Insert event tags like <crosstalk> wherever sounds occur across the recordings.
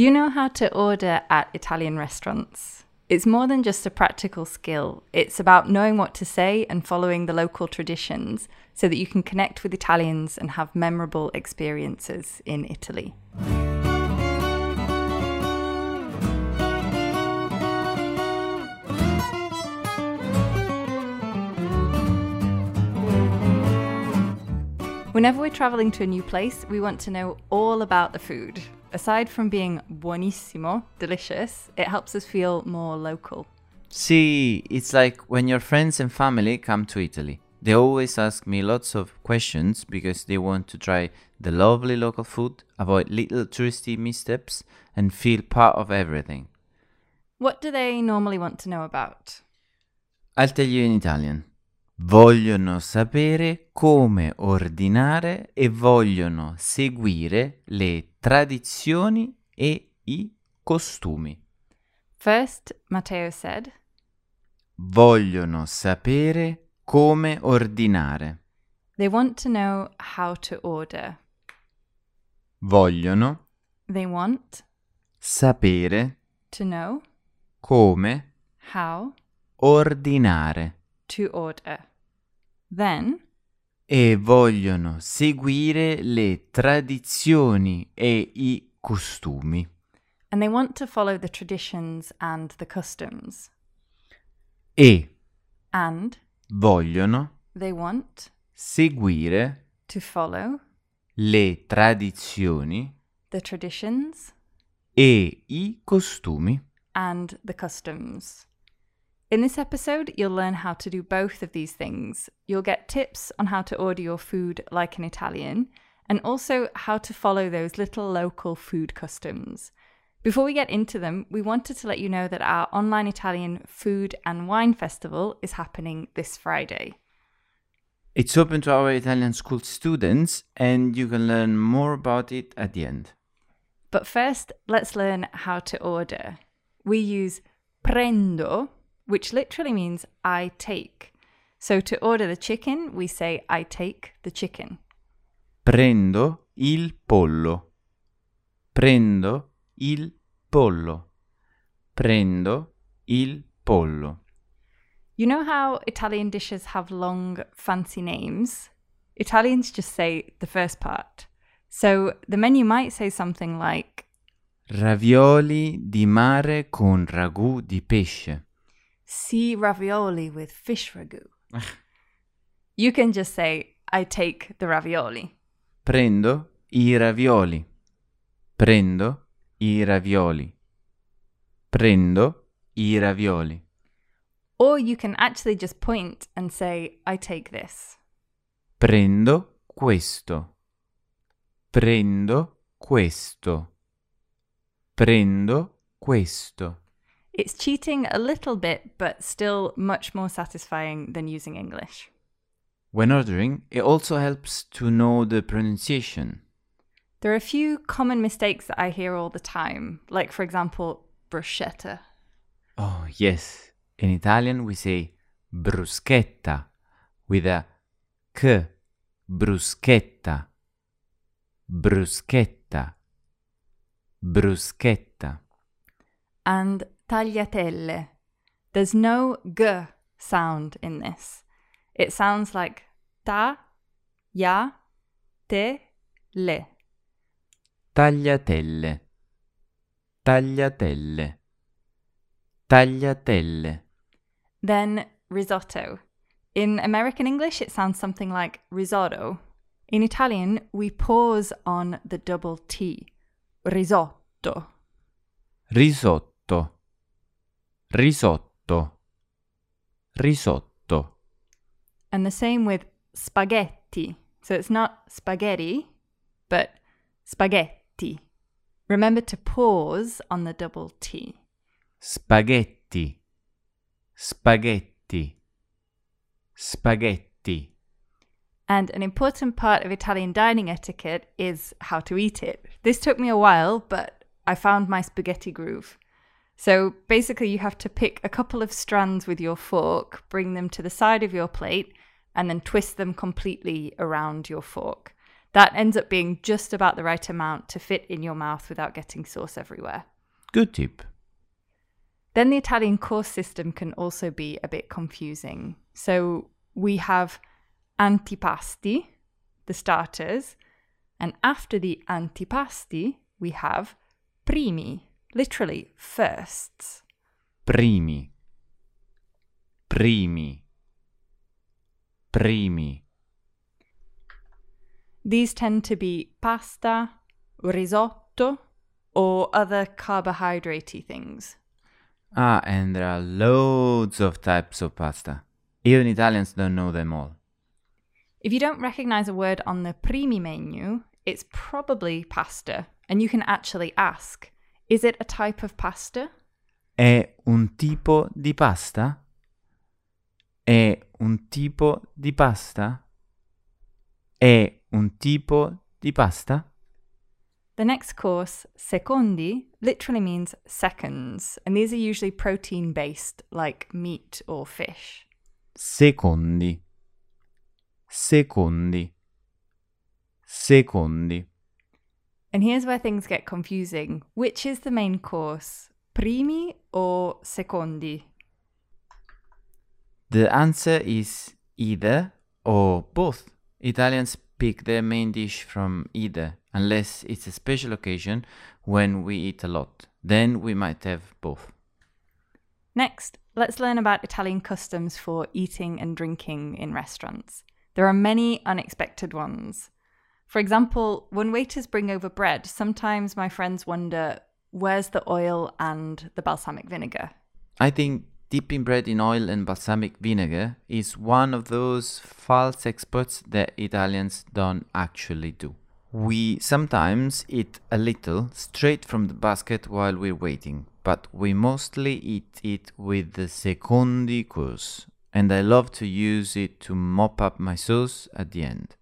Do you know how to order at Italian restaurants? It's more than just a practical skill. It's about knowing what to say and following the local traditions so that you can connect with Italians and have memorable experiences in Italy. Whenever we're traveling to a new place, we want to know all about the food. Aside from being buonissimo, delicious, it helps us feel more local. See, it's like when your friends and family come to Italy. They always ask me lots of questions because they want to try the lovely local food, avoid little touristy missteps, and feel part of everything. What do they normally want to know about? I'll tell you in Italian. Vogliono sapere come ordinare e vogliono seguire le tradizioni e i costumi. First, Matteo said, Vogliono sapere come ordinare. they want to know how to order. Vogliono They want sapere to know come how ordinare to order. Then, e vogliono seguire le tradizioni e i costumi. and they want to follow the traditions and the customs. E And vogliono they want seguire to follow le tradizioni the traditions e i costumi. and the customs. In this episode, you'll learn how to do both of these things. You'll get tips on how to order your food like an Italian, and also how to follow those little local food customs. Before we get into them, we wanted to let you know that our online Italian food and wine festival is happening this Friday. It's open to our Italian school students and you can learn more about it at the end. But first, let's learn how to order. We use prendo, which literally means I take. So to order the chicken, we say I take the chicken. Prendo il pollo. Prendo il pollo. Prendo il pollo. You know how Italian dishes have long, fancy names? Italians just say the first part. So the menu might say something like Ravioli di mare con ragù di pesce. Sea ravioli with fish ragu. you can just say, I take the ravioli. Prendo i ravioli. Prendo i ravioli. Prendo i ravioli. Or you can actually just point and say, I take this. Prendo questo. Prendo questo. Prendo questo. It's cheating a little bit, but still much more satisfying than using English. When ordering, it also helps to know the pronunciation. There are a few common mistakes that I hear all the time, like, for example, bruschetta. Oh, yes. In Italian, we say bruschetta with a k. Bruschetta. Bruschetta. Bruschetta. and tagliatelle. There's no g sound in this. It sounds like ta, ya, te, le. Tagliatelle. Tagliatelle. Tagliatelle. Then risotto. In American English, it sounds something like risotto. In Italian, we pause on the double T. Risotto. Risotto. Risotto. Risotto. And the same with spaghetti. So it's not spaghetti, but spaghetti. Remember to pause on the double T. Spaghetti. Spaghetti. Spaghetti. And an important part of Italian dining etiquette is how to eat it. This took me a while, but I found my spaghetti groove. So basically, you have to pick a couple of strands with your fork, bring them to the side of your plate, and then twist them completely around your fork. That ends up being just about the right amount to fit in your mouth without getting sauce everywhere. Good tip. Then the Italian course system can also be a bit confusing. So we have antipasti, the starters, and after the antipasti, we have primi, literally firsts. Primi. Primi. Primi. These tend to be pasta, risotto, or other carbohydratey things. Ah, and there are loads of types of pasta. Even Italians don't know them all. If you don't recognize a word on the primi menu, it's probably pasta, and you can actually ask, is it a type of pasta? È un tipo di pasta? È un tipo di pasta? È un tipo di pasta? The next course, secondi, literally means seconds, and these are usually protein based, like meat or fish. Secondi. Secondi. Secondi. And here's where things get confusing. Which is the main course, primi or secondi? The answer is either or both. Italians pick their main dish from either, unless it's a special occasion when we eat a lot. Then we might have both. Next, let's learn about Italian customs for eating and drinking in restaurants. There are many unexpected ones. For example, when waiters bring over bread, sometimes my friends wonder where's the oil and the balsamic vinegar? I think dipping bread in oil and balsamic vinegar is one of those false exports that Italians don't actually do. We sometimes eat a little straight from the basket while we're waiting, but we mostly eat it with the secondi course, and I love to use it to mop up my sauce at the end.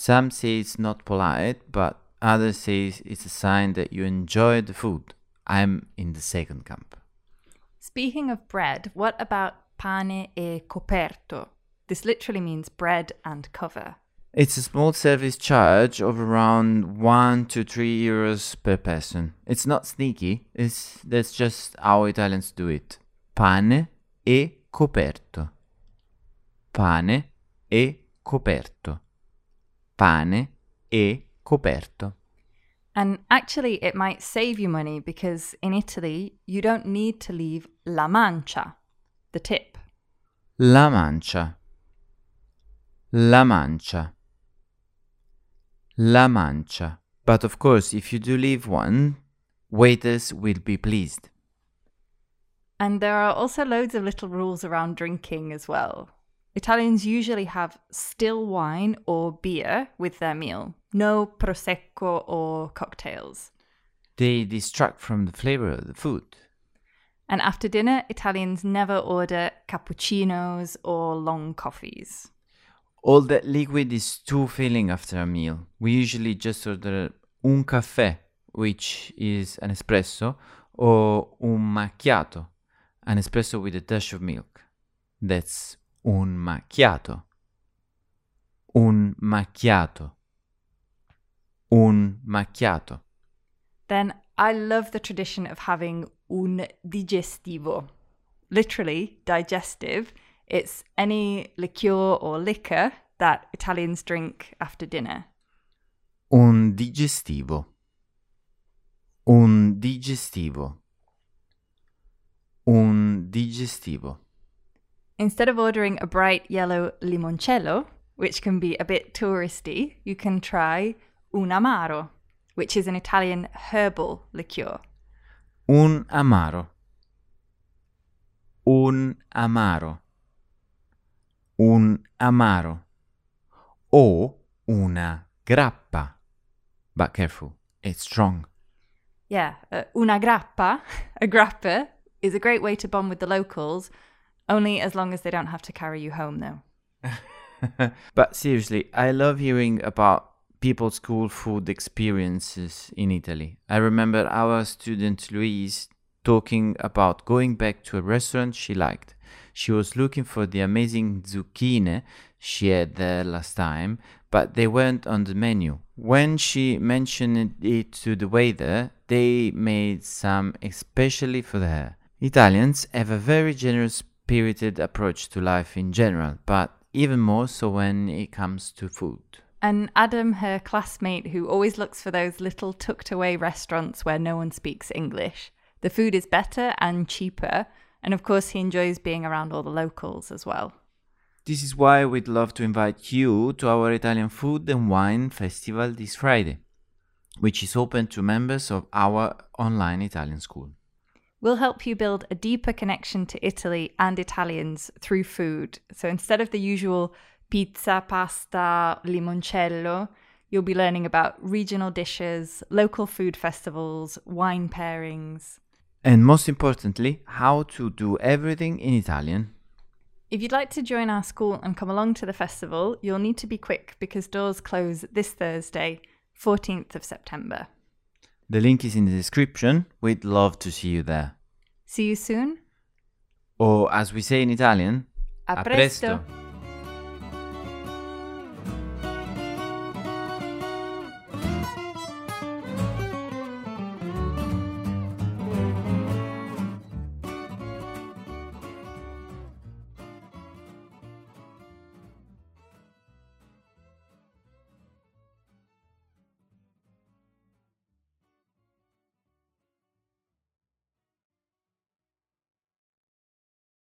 Some say it's not polite, but others say it's a sign that you enjoy the food. I'm in the second camp. Speaking of bread, what about pane e coperto? This literally means bread and cover. It's a small service charge of around 1 to 3 euros per person. It's not sneaky, it's, that's just how Italians do it. Pane e coperto. Pane e coperto. Pane e coperto. And actually, it might save you money because in Italy, you don't need to leave la mancia, the tip. La mancia. La mancia. La mancia. But of course, if you do leave one, waiters will be pleased. And there are also loads of little rules around drinking as well. Italians usually have still wine or beer with their meal, no prosecco or cocktails. They distract from the flavor of the food. And after dinner, Italians never order cappuccinos or long coffees. All that liquid is too filling after a meal. We usually just order un caffè, which is an espresso, or un macchiato, an espresso with a dash of milk. That's un macchiato. Un macchiato. Un macchiato. Then I love the tradition of having un digestivo. Literally, digestive. It's any liqueur or liquor that Italians drink after dinner. Un digestivo. Un digestivo. Un digestivo. Instead of ordering a bright yellow limoncello, which can be a bit touristy, you can try un amaro, which is an Italian herbal liqueur. Un amaro. Un amaro. Un amaro. O una grappa. But careful, it's strong. Yeah, uh, una grappa, <laughs> a grappa, is a great way to bond with the locals, only as long as they don't have to carry you home, though. <laughs> but seriously, I love hearing about people's school food experiences in Italy. I remember our student Louise talking about going back to a restaurant she liked. She was looking for the amazing zucchini she had there last time, but they weren't on the menu. When she mentioned it to the waiter, they made some especially for her. Italians have a very generous spirited approach to life in general, but even more so when it comes to food. And Adam, her classmate, who always looks for those little tucked away restaurants where no one speaks English. The food is better and cheaper, and of course, he enjoys being around all the locals as well. This is why we'd love to invite you to our Italian Food and Wine Festival this Friday, which is open to members of our online Italian school. We'll help you build a deeper connection to Italy and Italians through food. So instead of the usual pizza, pasta, limoncello, you'll be learning about regional dishes, local food festivals, wine pairings. And most importantly, how to do everything in Italian. If you'd like to join our school and come along to the festival, you'll need to be quick because doors close this Thursday, 14th of September. The link is in the description. We'd love to see you there. See you soon. Or as we say in Italian, A presto.